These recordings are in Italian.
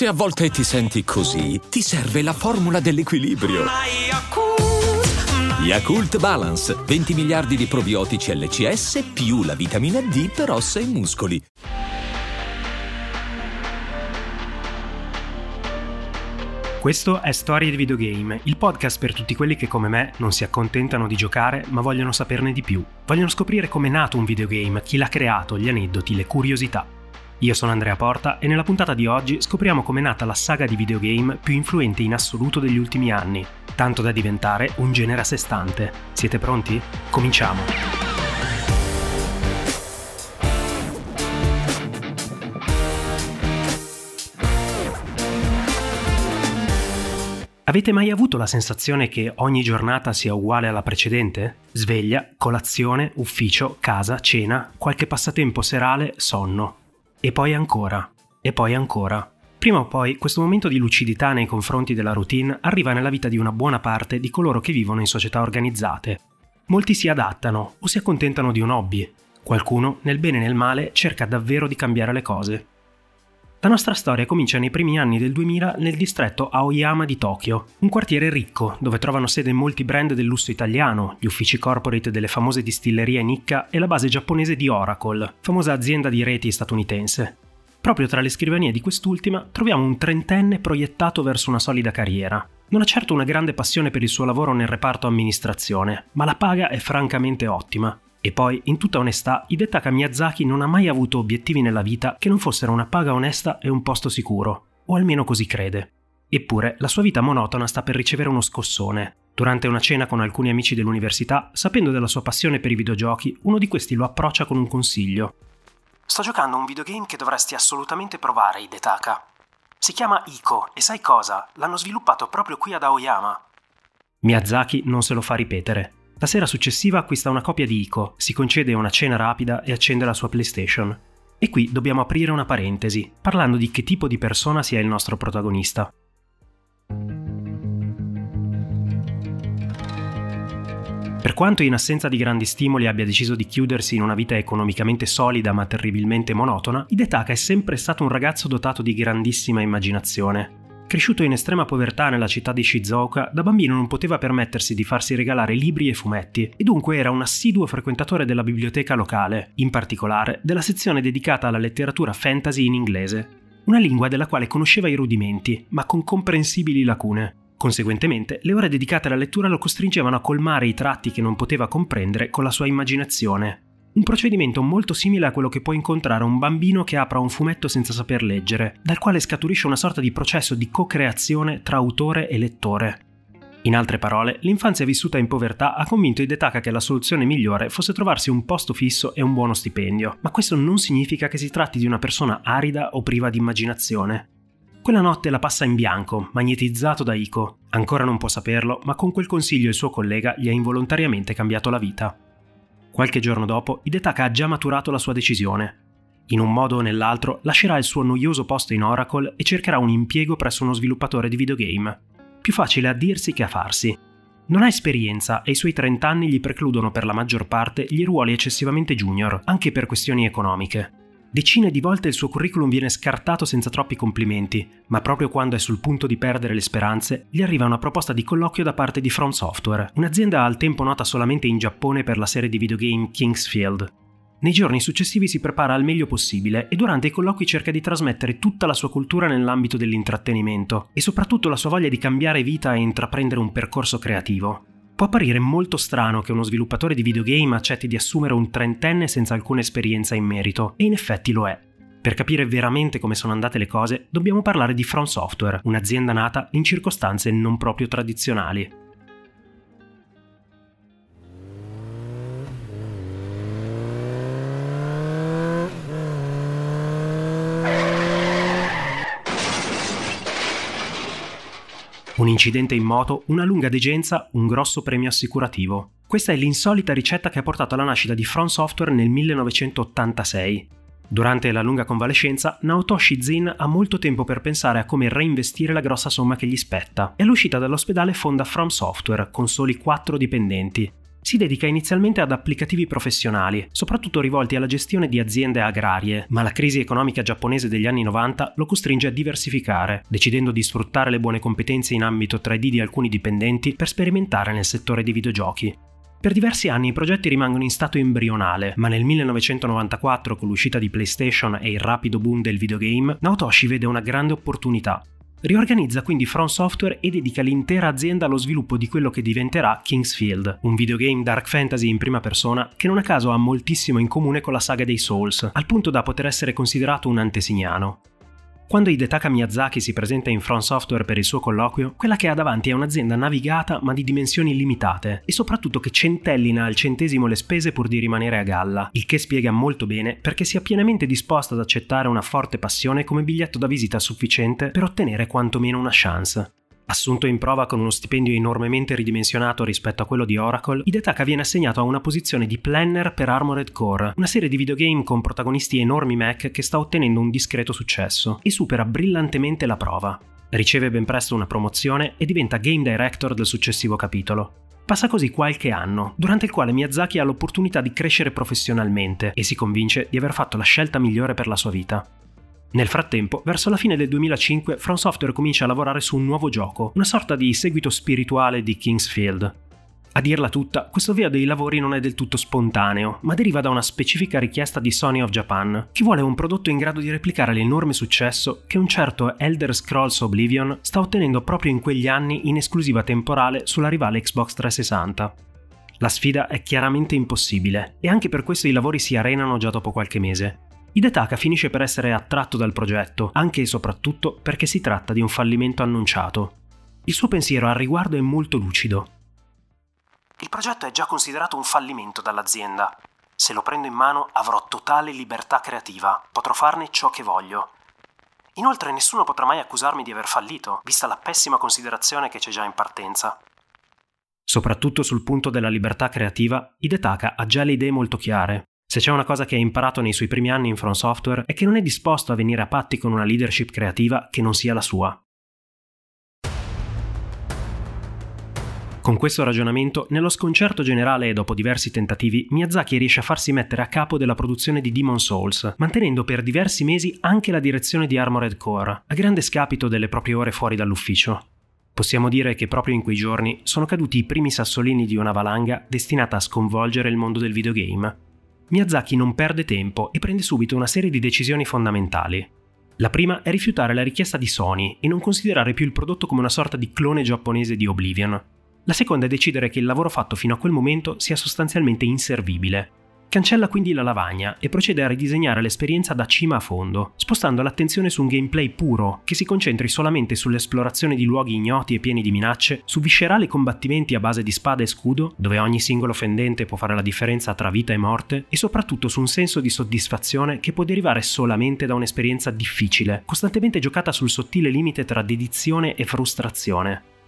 Se a volte ti senti così, ti serve la formula dell'equilibrio. Yakult Balance, 20 miliardi di probiotici LCS più la vitamina D per ossa e muscoli. Questo è Storie di Videogame, il podcast per tutti quelli che come me non si accontentano di giocare ma vogliono saperne di più. Vogliono scoprire come è nato un videogame, chi l'ha creato, gli aneddoti, le curiosità. Io sono Andrea Porta e nella puntata di oggi scopriamo com'è nata la saga di videogame più influente in assoluto degli ultimi anni, tanto da diventare un genere a sé stante. Siete pronti? Cominciamo! Avete mai avuto la sensazione che ogni giornata sia uguale alla precedente? Sveglia, colazione, ufficio, casa, cena, qualche passatempo serale, sonno. E poi ancora. E poi ancora. Prima o poi questo momento di lucidità nei confronti della routine arriva nella vita di una buona parte di coloro che vivono in società organizzate. Molti si adattano o si accontentano di un hobby. Qualcuno, nel bene e nel male, cerca davvero di cambiare le cose. La nostra storia comincia nei primi anni del 2000 nel distretto Aoyama di Tokyo, un quartiere ricco dove trovano sede molti brand del lusso italiano, gli uffici corporate delle famose distillerie Nikka e la base giapponese di Oracle, famosa azienda di reti statunitense. Proprio tra le scrivanie di quest'ultima troviamo un trentenne proiettato verso una solida carriera. Non ha certo una grande passione per il suo lavoro nel reparto amministrazione, ma la paga è francamente ottima e poi, in tutta onestà, Hidetaka Miyazaki non ha mai avuto obiettivi nella vita che non fossero una paga onesta e un posto sicuro, o almeno così crede. Eppure, la sua vita monotona sta per ricevere uno scossone. Durante una cena con alcuni amici dell'università, sapendo della sua passione per i videogiochi, uno di questi lo approccia con un consiglio. Sto giocando un videogame che dovresti assolutamente provare, Hidetaka. Si chiama Ico e sai cosa? L'hanno sviluppato proprio qui ad Aoyama. Miyazaki non se lo fa ripetere. La sera successiva acquista una copia di Ico, si concede una cena rapida e accende la sua PlayStation. E qui dobbiamo aprire una parentesi, parlando di che tipo di persona sia il nostro protagonista. Per quanto in assenza di grandi stimoli abbia deciso di chiudersi in una vita economicamente solida ma terribilmente monotona, Hidetaka è sempre stato un ragazzo dotato di grandissima immaginazione. Cresciuto in estrema povertà nella città di Shizuoka, da bambino non poteva permettersi di farsi regalare libri e fumetti e dunque era un assiduo frequentatore della biblioteca locale, in particolare della sezione dedicata alla letteratura fantasy in inglese, una lingua della quale conosceva i rudimenti, ma con comprensibili lacune. Conseguentemente, le ore dedicate alla lettura lo costringevano a colmare i tratti che non poteva comprendere con la sua immaginazione, un procedimento molto simile a quello che può incontrare un bambino che apra un fumetto senza saper leggere, dal quale scaturisce una sorta di processo di co-creazione tra autore e lettore. In altre parole, l'infanzia vissuta in povertà ha convinto Hidetaka che la soluzione migliore fosse trovarsi un posto fisso e un buono stipendio, ma questo non significa che si tratti di una persona arida o priva di immaginazione. Quella notte la passa in bianco, magnetizzato da Iko. Ancora non può saperlo, ma con quel consiglio il suo collega gli ha involontariamente cambiato la vita. Qualche giorno dopo, Hidetaka ha già maturato la sua decisione. In un modo o nell'altro lascerà il suo noioso posto in Oracle e cercherà un impiego presso uno sviluppatore di videogame. Più facile a dirsi che a farsi. Non ha esperienza e i suoi 30 anni gli precludono per la maggior parte gli ruoli eccessivamente junior, anche per questioni economiche. Decine di volte il suo curriculum viene scartato senza troppi complimenti, ma proprio quando è sul punto di perdere le speranze, gli arriva una proposta di colloquio da parte di From Software, un'azienda al tempo nota solamente in Giappone per la serie di videogame Kingsfield. Nei giorni successivi si prepara al meglio possibile e durante i colloqui cerca di trasmettere tutta la sua cultura nell'ambito dell'intrattenimento e soprattutto la sua voglia di cambiare vita e intraprendere un percorso creativo. Può apparire molto strano che uno sviluppatore di videogame accetti di assumere un trentenne senza alcuna esperienza in merito, e in effetti lo è. Per capire veramente come sono andate le cose, dobbiamo parlare di From Software, un'azienda nata in circostanze non proprio tradizionali. Un incidente in moto, una lunga degenza, un grosso premio assicurativo. Questa è l'insolita ricetta che ha portato alla nascita di Front Software nel 1986. Durante la lunga convalescenza, Naotoshi Zin ha molto tempo per pensare a come reinvestire la grossa somma che gli spetta e all'uscita dall'ospedale fonda From Software con soli 4 dipendenti. Si dedica inizialmente ad applicativi professionali, soprattutto rivolti alla gestione di aziende agrarie, ma la crisi economica giapponese degli anni 90 lo costringe a diversificare, decidendo di sfruttare le buone competenze in ambito 3D di alcuni dipendenti per sperimentare nel settore dei videogiochi. Per diversi anni i progetti rimangono in stato embrionale, ma nel 1994, con l'uscita di PlayStation e il rapido boom del videogame, Naotoshi vede una grande opportunità. Riorganizza quindi From Software e dedica l'intera azienda allo sviluppo di quello che diventerà Kingsfield, un videogame dark fantasy in prima persona che non a caso ha moltissimo in comune con la saga dei Souls, al punto da poter essere considerato un antesignano. Quando Hidetaka Miyazaki si presenta in Front Software per il suo colloquio, quella che ha davanti è un'azienda navigata ma di dimensioni limitate e soprattutto che centellina al centesimo le spese pur di rimanere a galla, il che spiega molto bene perché sia pienamente disposta ad accettare una forte passione come biglietto da visita sufficiente per ottenere quantomeno una chance. Assunto in prova con uno stipendio enormemente ridimensionato rispetto a quello di Oracle, Hidetaka viene assegnato a una posizione di planner per Armored Core, una serie di videogame con protagonisti enormi mech che sta ottenendo un discreto successo e supera brillantemente la prova. Riceve ben presto una promozione e diventa game director del successivo capitolo. Passa così qualche anno, durante il quale Miyazaki ha l'opportunità di crescere professionalmente e si convince di aver fatto la scelta migliore per la sua vita. Nel frattempo, verso la fine del 2005, From Software comincia a lavorare su un nuovo gioco, una sorta di seguito spirituale di Kingsfield. A dirla tutta, questo via dei lavori non è del tutto spontaneo, ma deriva da una specifica richiesta di Sony of Japan, che vuole un prodotto in grado di replicare l'enorme successo che un certo Elder Scrolls Oblivion sta ottenendo proprio in quegli anni in esclusiva temporale sulla rivale Xbox 360. La sfida è chiaramente impossibile, e anche per questo i lavori si arenano già dopo qualche mese. Hidetaka finisce per essere attratto dal progetto, anche e soprattutto perché si tratta di un fallimento annunciato. Il suo pensiero al riguardo è molto lucido. Il progetto è già considerato un fallimento dall'azienda. Se lo prendo in mano avrò totale libertà creativa, potrò farne ciò che voglio. Inoltre nessuno potrà mai accusarmi di aver fallito, vista la pessima considerazione che c'è già in partenza. Soprattutto sul punto della libertà creativa, Hidetaka ha già le idee molto chiare, se c'è una cosa che ha imparato nei suoi primi anni in From Software è che non è disposto a venire a patti con una leadership creativa che non sia la sua. Con questo ragionamento, nello sconcerto generale e dopo diversi tentativi, Miyazaki riesce a farsi mettere a capo della produzione di Demon Souls, mantenendo per diversi mesi anche la direzione di Armored Core, a grande scapito delle proprie ore fuori dall'ufficio. Possiamo dire che proprio in quei giorni sono caduti i primi sassolini di una valanga destinata a sconvolgere il mondo del videogame. Miyazaki non perde tempo e prende subito una serie di decisioni fondamentali. La prima è rifiutare la richiesta di Sony e non considerare più il prodotto come una sorta di clone giapponese di Oblivion. La seconda è decidere che il lavoro fatto fino a quel momento sia sostanzialmente inservibile Cancella quindi la lavagna e procede a ridisegnare l'esperienza da cima a fondo, spostando l'attenzione su un gameplay puro che si concentri solamente sull'esplorazione di luoghi ignoti e pieni di minacce, su viscerali combattimenti a base di spada e scudo, dove ogni singolo fendente può fare la differenza tra vita e morte, e soprattutto su un senso di soddisfazione che può derivare solamente da un'esperienza difficile, costantemente giocata sul sottile limite tra dedizione e frustrazione.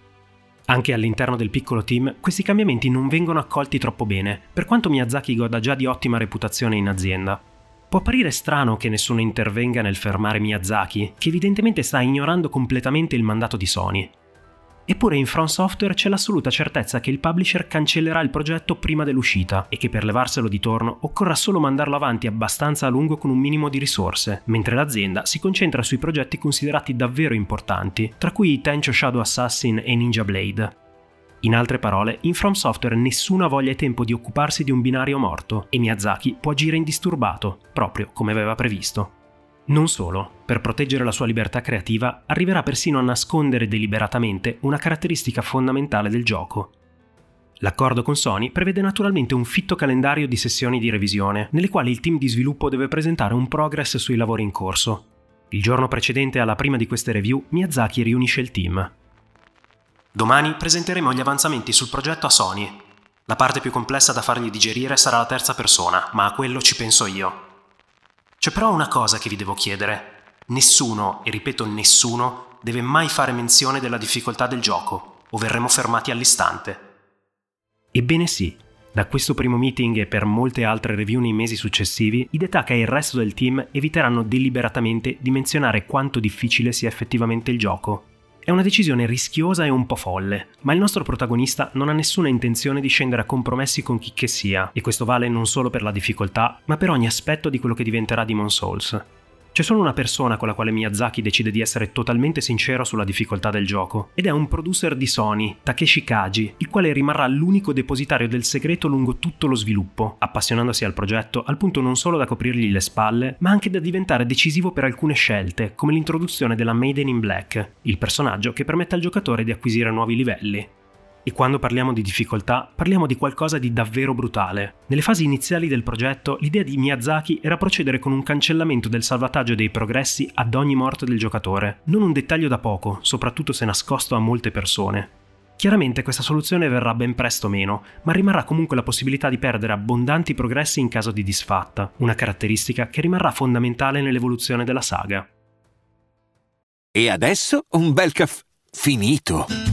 Anche all'interno del piccolo team, questi cambiamenti non vengono accolti troppo bene, per quanto Miyazaki goda già di ottima reputazione in azienda. Può apparire strano che nessuno intervenga nel fermare Miyazaki, che evidentemente sta ignorando completamente il mandato di Sony, Eppure in From Software c'è l'assoluta certezza che il publisher cancellerà il progetto prima dell'uscita e che per levarselo di torno occorra solo mandarlo avanti abbastanza a lungo con un minimo di risorse, mentre l'azienda si concentra sui progetti considerati davvero importanti, tra cui Tencho Shadow Assassin e Ninja Blade. In altre parole, in From Software nessuno ha voglia e tempo di occuparsi di un binario morto e Miyazaki può agire indisturbato, proprio come aveva previsto. Non solo, per proteggere la sua libertà creativa, arriverà persino a nascondere deliberatamente una caratteristica fondamentale del gioco. L'accordo con Sony prevede naturalmente un fitto calendario di sessioni di revisione, nelle quali il team di sviluppo deve presentare un progress sui lavori in corso. Il giorno precedente alla prima di queste review, Miyazaki riunisce il team. Domani presenteremo gli avanzamenti sul progetto a Sony. La parte più complessa da fargli digerire sarà la terza persona, ma a quello ci penso io. C'è però una cosa che vi devo chiedere. Nessuno, e ripeto nessuno, deve mai fare menzione della difficoltà del gioco, o verremo fermati all'istante. Ebbene sì, da questo primo meeting e per molte altre review nei mesi successivi, Hidetaka e il resto del team eviteranno deliberatamente di menzionare quanto difficile sia effettivamente il gioco. È una decisione rischiosa e un po' folle, ma il nostro protagonista non ha nessuna intenzione di scendere a compromessi con chi che sia, e questo vale non solo per la difficoltà, ma per ogni aspetto di quello che diventerà Demon Souls. C'è solo una persona con la quale Miyazaki decide di essere totalmente sincero sulla difficoltà del gioco, ed è un producer di Sony, Takeshi Kaji, il quale rimarrà l'unico depositario del segreto lungo tutto lo sviluppo, appassionandosi al progetto al punto non solo da coprirgli le spalle, ma anche da diventare decisivo per alcune scelte, come l'introduzione della Maiden in Black, il personaggio che permette al giocatore di acquisire nuovi livelli. E quando parliamo di difficoltà, parliamo di qualcosa di davvero brutale. Nelle fasi iniziali del progetto, l'idea di Miyazaki era procedere con un cancellamento del salvataggio dei progressi ad ogni morte del giocatore. Non un dettaglio da poco, soprattutto se nascosto a molte persone. Chiaramente questa soluzione verrà ben presto meno, ma rimarrà comunque la possibilità di perdere abbondanti progressi in caso di disfatta, una caratteristica che rimarrà fondamentale nell'evoluzione della saga. E adesso un bel caffè finito.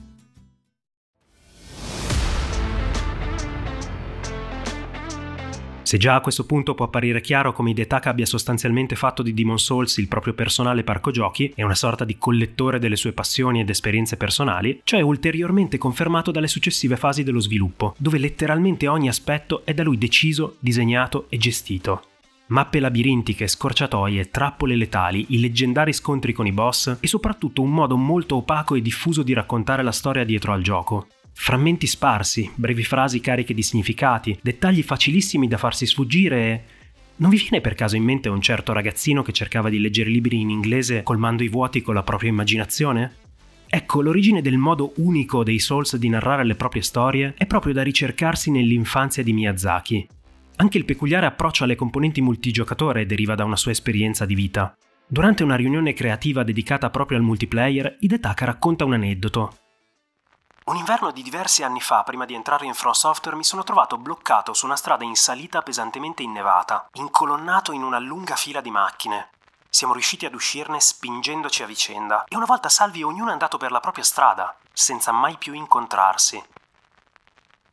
Se già a questo punto può apparire chiaro come Hidetaka abbia sostanzialmente fatto di Demon Souls il proprio personale parco giochi e una sorta di collettore delle sue passioni ed esperienze personali, ciò è ulteriormente confermato dalle successive fasi dello sviluppo, dove letteralmente ogni aspetto è da lui deciso, disegnato e gestito. Mappe labirintiche, scorciatoie, trappole letali, i leggendari scontri con i boss e soprattutto un modo molto opaco e diffuso di raccontare la storia dietro al gioco. Frammenti sparsi, brevi frasi cariche di significati, dettagli facilissimi da farsi sfuggire e... Non vi viene per caso in mente un certo ragazzino che cercava di leggere libri in inglese colmando i vuoti con la propria immaginazione? Ecco, l'origine del modo unico dei Souls di narrare le proprie storie è proprio da ricercarsi nell'infanzia di Miyazaki. Anche il peculiare approccio alle componenti multigiocatore deriva da una sua esperienza di vita. Durante una riunione creativa dedicata proprio al multiplayer, Hidetaka racconta un aneddoto. Un inverno di diversi anni fa, prima di entrare in Front Software, mi sono trovato bloccato su una strada in salita pesantemente innevata, incolonnato in una lunga fila di macchine. Siamo riusciti ad uscirne spingendoci a vicenda e una volta salvi ognuno è andato per la propria strada, senza mai più incontrarsi.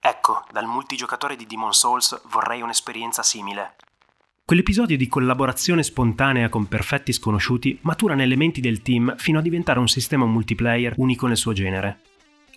Ecco, dal multigiocatore di Demon Souls vorrei un'esperienza simile. Quell'episodio di collaborazione spontanea con perfetti sconosciuti matura nelle menti del team fino a diventare un sistema multiplayer unico nel suo genere.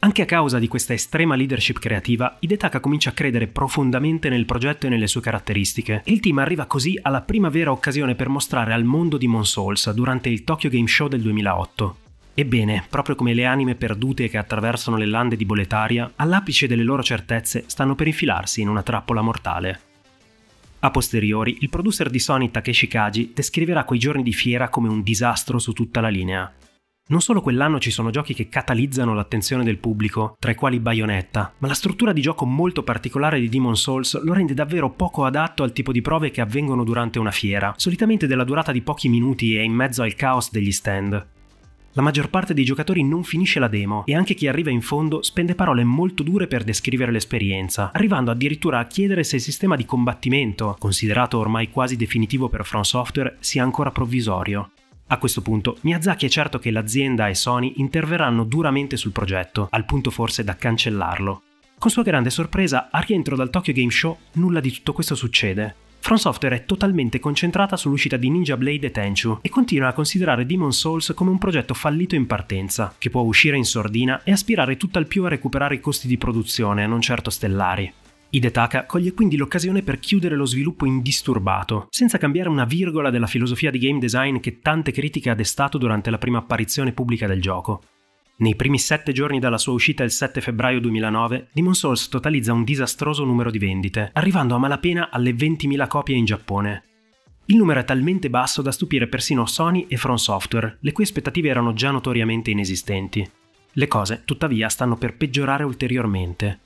Anche a causa di questa estrema leadership creativa, Hidetaka comincia a credere profondamente nel progetto e nelle sue caratteristiche, e il team arriva così alla prima vera occasione per mostrare al mondo di Souls durante il Tokyo Game Show del 2008. Ebbene, proprio come le anime perdute che attraversano le lande di Boletaria, all'apice delle loro certezze stanno per infilarsi in una trappola mortale. A posteriori, il producer di Sony Takeshi Kaji descriverà quei giorni di fiera come un disastro su tutta la linea. Non solo quell'anno ci sono giochi che catalizzano l'attenzione del pubblico, tra i quali Bayonetta, ma la struttura di gioco molto particolare di Demon Souls lo rende davvero poco adatto al tipo di prove che avvengono durante una fiera, solitamente della durata di pochi minuti e in mezzo al caos degli stand. La maggior parte dei giocatori non finisce la demo e anche chi arriva in fondo spende parole molto dure per descrivere l'esperienza, arrivando addirittura a chiedere se il sistema di combattimento, considerato ormai quasi definitivo per From Software, sia ancora provvisorio. A questo punto, Miyazaki è certo che l'azienda e Sony interverranno duramente sul progetto, al punto forse da cancellarlo. Con sua grande sorpresa, a rientro dal Tokyo Game Show, nulla di tutto questo succede. From Software è totalmente concentrata sull'uscita di Ninja Blade e Tenchu e continua a considerare Demon Souls come un progetto fallito in partenza, che può uscire in sordina e aspirare tutt'al più a recuperare i costi di produzione, non certo stellari. Hidetaka coglie quindi l'occasione per chiudere lo sviluppo indisturbato, senza cambiare una virgola della filosofia di game design che tante critiche ha destato durante la prima apparizione pubblica del gioco. Nei primi sette giorni dalla sua uscita il 7 febbraio 2009, Demon Souls totalizza un disastroso numero di vendite, arrivando a malapena alle 20.000 copie in Giappone. Il numero è talmente basso da stupire persino Sony e From Software, le cui aspettative erano già notoriamente inesistenti. Le cose, tuttavia, stanno per peggiorare ulteriormente.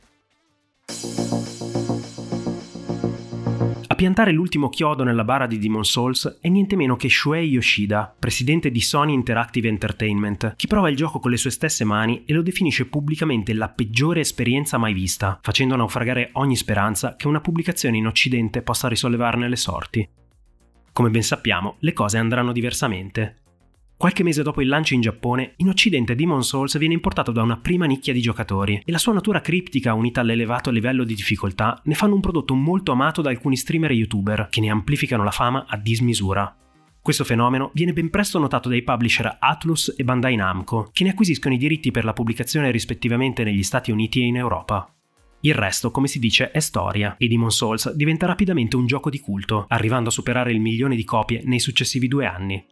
A piantare l'ultimo chiodo nella bara di Demon Souls è niente meno che Shuei Yoshida, presidente di Sony Interactive Entertainment, che prova il gioco con le sue stesse mani e lo definisce pubblicamente la peggiore esperienza mai vista, facendo naufragare ogni speranza che una pubblicazione in Occidente possa risollevarne le sorti. Come ben sappiamo, le cose andranno diversamente. Qualche mese dopo il lancio in Giappone, in Occidente Demon Souls viene importato da una prima nicchia di giocatori e la sua natura criptica unita all'elevato livello di difficoltà ne fanno un prodotto molto amato da alcuni streamer e youtuber che ne amplificano la fama a dismisura. Questo fenomeno viene ben presto notato dai publisher Atlus e Bandai Namco, che ne acquisiscono i diritti per la pubblicazione rispettivamente negli Stati Uniti e in Europa. Il resto, come si dice, è storia e Demon Souls diventa rapidamente un gioco di culto, arrivando a superare il milione di copie nei successivi due anni.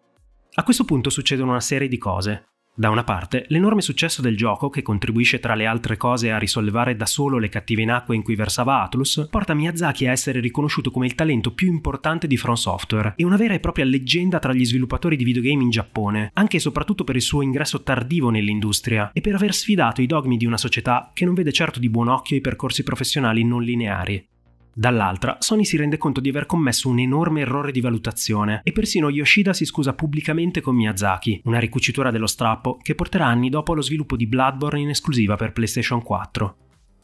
A questo punto succedono una serie di cose. Da una parte, l'enorme successo del gioco, che contribuisce tra le altre cose a risollevare da solo le cattive in acqua in cui versava Atlus, porta Miyazaki a essere riconosciuto come il talento più importante di From Software e una vera e propria leggenda tra gli sviluppatori di videogame in Giappone, anche e soprattutto per il suo ingresso tardivo nell'industria e per aver sfidato i dogmi di una società che non vede certo di buon occhio i percorsi professionali non lineari. Dall'altra, Sony si rende conto di aver commesso un enorme errore di valutazione e persino Yoshida si scusa pubblicamente con Miyazaki, una ricucitura dello strappo che porterà anni dopo allo sviluppo di Bloodborne in esclusiva per PlayStation 4.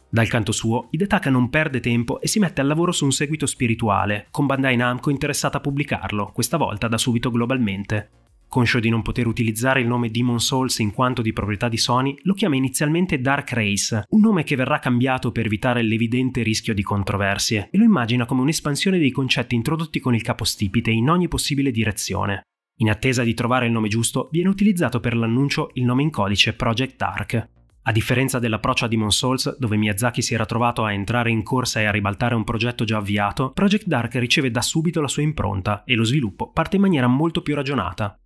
Dal canto suo, Hidetaka non perde tempo e si mette al lavoro su un seguito spirituale, con Bandai Namco interessata a pubblicarlo, questa volta da subito globalmente. Conscio di non poter utilizzare il nome Demon Souls in quanto di proprietà di Sony, lo chiama inizialmente Dark Race, un nome che verrà cambiato per evitare l'evidente rischio di controversie, e lo immagina come un'espansione dei concetti introdotti con il capostipite in ogni possibile direzione. In attesa di trovare il nome giusto, viene utilizzato per l'annuncio il nome in codice Project Dark. A differenza dell'approccio a Demon Souls, dove Miyazaki si era trovato a entrare in corsa e a ribaltare un progetto già avviato, Project Dark riceve da subito la sua impronta e lo sviluppo parte in maniera molto più ragionata.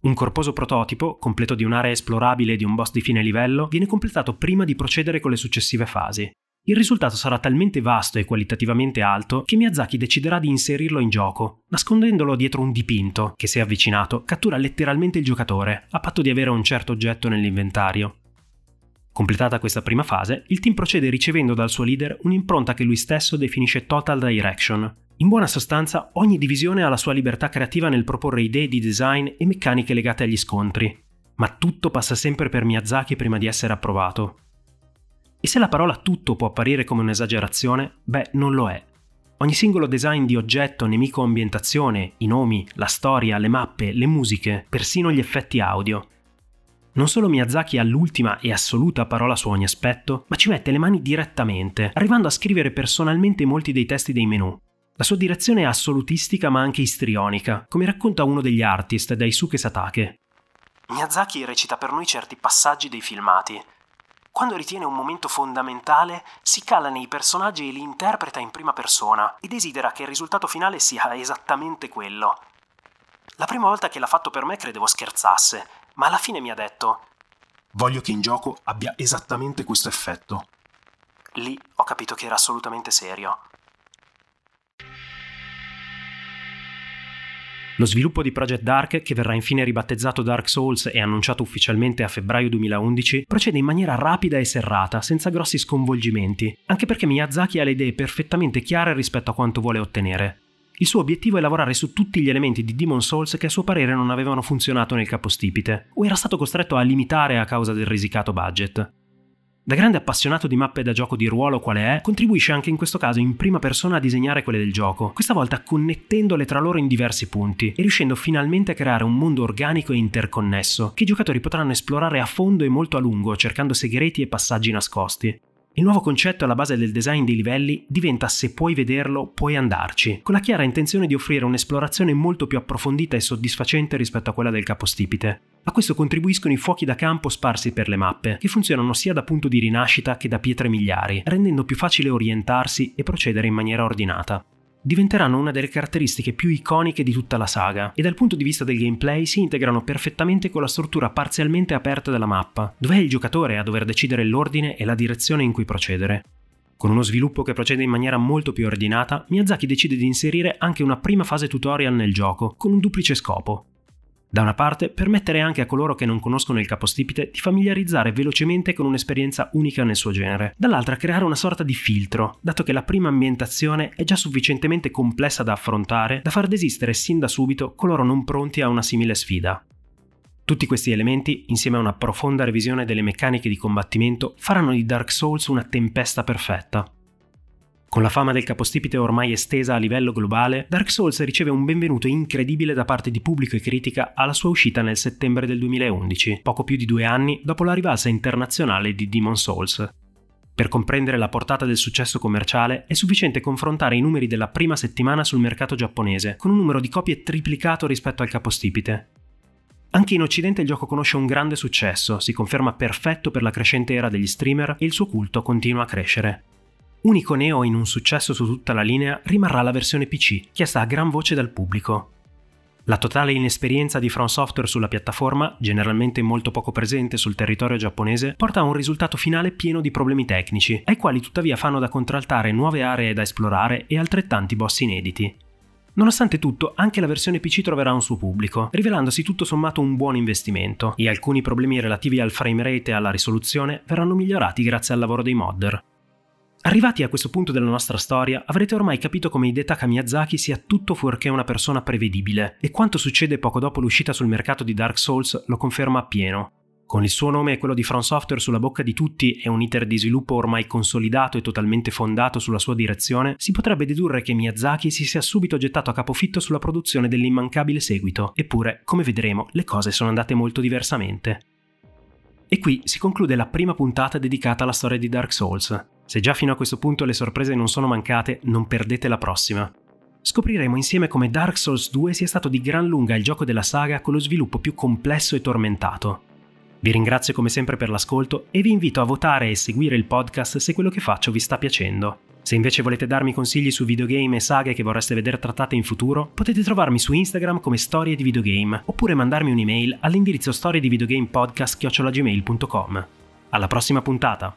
Un corposo prototipo, completo di un'area esplorabile e di un boss di fine livello, viene completato prima di procedere con le successive fasi. Il risultato sarà talmente vasto e qualitativamente alto che Miyazaki deciderà di inserirlo in gioco, nascondendolo dietro un dipinto che, se avvicinato, cattura letteralmente il giocatore, a patto di avere un certo oggetto nell'inventario. Completata questa prima fase, il team procede ricevendo dal suo leader un'impronta che lui stesso definisce Total Direction, in buona sostanza, ogni divisione ha la sua libertà creativa nel proporre idee di design e meccaniche legate agli scontri, ma tutto passa sempre per Miyazaki prima di essere approvato. E se la parola tutto può apparire come un'esagerazione, beh, non lo è. Ogni singolo design di oggetto, nemico o ambientazione, i nomi, la storia, le mappe, le musiche, persino gli effetti audio. Non solo Miyazaki ha l'ultima e assoluta parola su ogni aspetto, ma ci mette le mani direttamente, arrivando a scrivere personalmente molti dei testi dei menu, la sua direzione è assolutistica ma anche istrionica, come racconta uno degli artist, Daisuke Satake. Miyazaki recita per noi certi passaggi dei filmati. Quando ritiene un momento fondamentale, si cala nei personaggi e li interpreta in prima persona e desidera che il risultato finale sia esattamente quello. La prima volta che l'ha fatto per me credevo scherzasse, ma alla fine mi ha detto Voglio che in gioco abbia esattamente questo effetto. Lì ho capito che era assolutamente serio. Lo sviluppo di Project Dark, che verrà infine ribattezzato Dark Souls e annunciato ufficialmente a febbraio 2011, procede in maniera rapida e serrata, senza grossi sconvolgimenti, anche perché Miyazaki ha le idee perfettamente chiare rispetto a quanto vuole ottenere. Il suo obiettivo è lavorare su tutti gli elementi di Demon Souls che a suo parere non avevano funzionato nel capostipite, o era stato costretto a limitare a causa del risicato budget. Da grande appassionato di mappe da gioco di ruolo quale è, contribuisce anche in questo caso in prima persona a disegnare quelle del gioco, questa volta connettendole tra loro in diversi punti e riuscendo finalmente a creare un mondo organico e interconnesso, che i giocatori potranno esplorare a fondo e molto a lungo, cercando segreti e passaggi nascosti. Il nuovo concetto alla base del design dei livelli diventa se puoi vederlo, puoi andarci, con la chiara intenzione di offrire un'esplorazione molto più approfondita e soddisfacente rispetto a quella del capostipite. A questo contribuiscono i fuochi da campo sparsi per le mappe, che funzionano sia da punto di rinascita che da pietre miliari, rendendo più facile orientarsi e procedere in maniera ordinata. Diventeranno una delle caratteristiche più iconiche di tutta la saga e dal punto di vista del gameplay si integrano perfettamente con la struttura parzialmente aperta della mappa, dove è il giocatore a dover decidere l'ordine e la direzione in cui procedere. Con uno sviluppo che procede in maniera molto più ordinata, Miyazaki decide di inserire anche una prima fase tutorial nel gioco, con un duplice scopo. Da una parte, permettere anche a coloro che non conoscono il capostipite di familiarizzare velocemente con un'esperienza unica nel suo genere. Dall'altra, creare una sorta di filtro, dato che la prima ambientazione è già sufficientemente complessa da affrontare da far desistere sin da subito coloro non pronti a una simile sfida. Tutti questi elementi, insieme a una profonda revisione delle meccaniche di combattimento, faranno di Dark Souls una tempesta perfetta. Con la fama del capostipite ormai estesa a livello globale, Dark Souls riceve un benvenuto incredibile da parte di pubblico e critica alla sua uscita nel settembre del 2011, poco più di due anni dopo la rivalsa internazionale di Demon Souls. Per comprendere la portata del successo commerciale è sufficiente confrontare i numeri della prima settimana sul mercato giapponese, con un numero di copie triplicato rispetto al capostipite. Anche in Occidente il gioco conosce un grande successo, si conferma perfetto per la crescente era degli streamer e il suo culto continua a crescere. Unico neo in un successo su tutta la linea rimarrà la versione PC, chiesta a gran voce dal pubblico. La totale inesperienza di From Software sulla piattaforma, generalmente molto poco presente sul territorio giapponese, porta a un risultato finale pieno di problemi tecnici, ai quali tuttavia fanno da contraltare nuove aree da esplorare e altrettanti boss inediti. Nonostante tutto, anche la versione PC troverà un suo pubblico, rivelandosi tutto sommato un buon investimento, e alcuni problemi relativi al framerate e alla risoluzione verranno migliorati grazie al lavoro dei modder. Arrivati a questo punto della nostra storia, avrete ormai capito come Hidetaka Miyazaki sia tutto fuorché una persona prevedibile, e quanto succede poco dopo l'uscita sul mercato di Dark Souls lo conferma appieno. Con il suo nome e quello di From Software sulla bocca di tutti e un iter di sviluppo ormai consolidato e totalmente fondato sulla sua direzione, si potrebbe dedurre che Miyazaki si sia subito gettato a capofitto sulla produzione dell'immancabile seguito, eppure, come vedremo, le cose sono andate molto diversamente. E qui si conclude la prima puntata dedicata alla storia di Dark Souls. Se già fino a questo punto le sorprese non sono mancate, non perdete la prossima. Scopriremo insieme come Dark Souls 2 sia stato di gran lunga il gioco della saga con lo sviluppo più complesso e tormentato. Vi ringrazio come sempre per l'ascolto e vi invito a votare e seguire il podcast se quello che faccio vi sta piacendo. Se invece volete darmi consigli su videogame e saghe che vorreste vedere trattate in futuro, potete trovarmi su Instagram come Storie di Videogame oppure mandarmi un'email all'indirizzo storiedivideogamepodcast.gmail.com. Alla prossima puntata!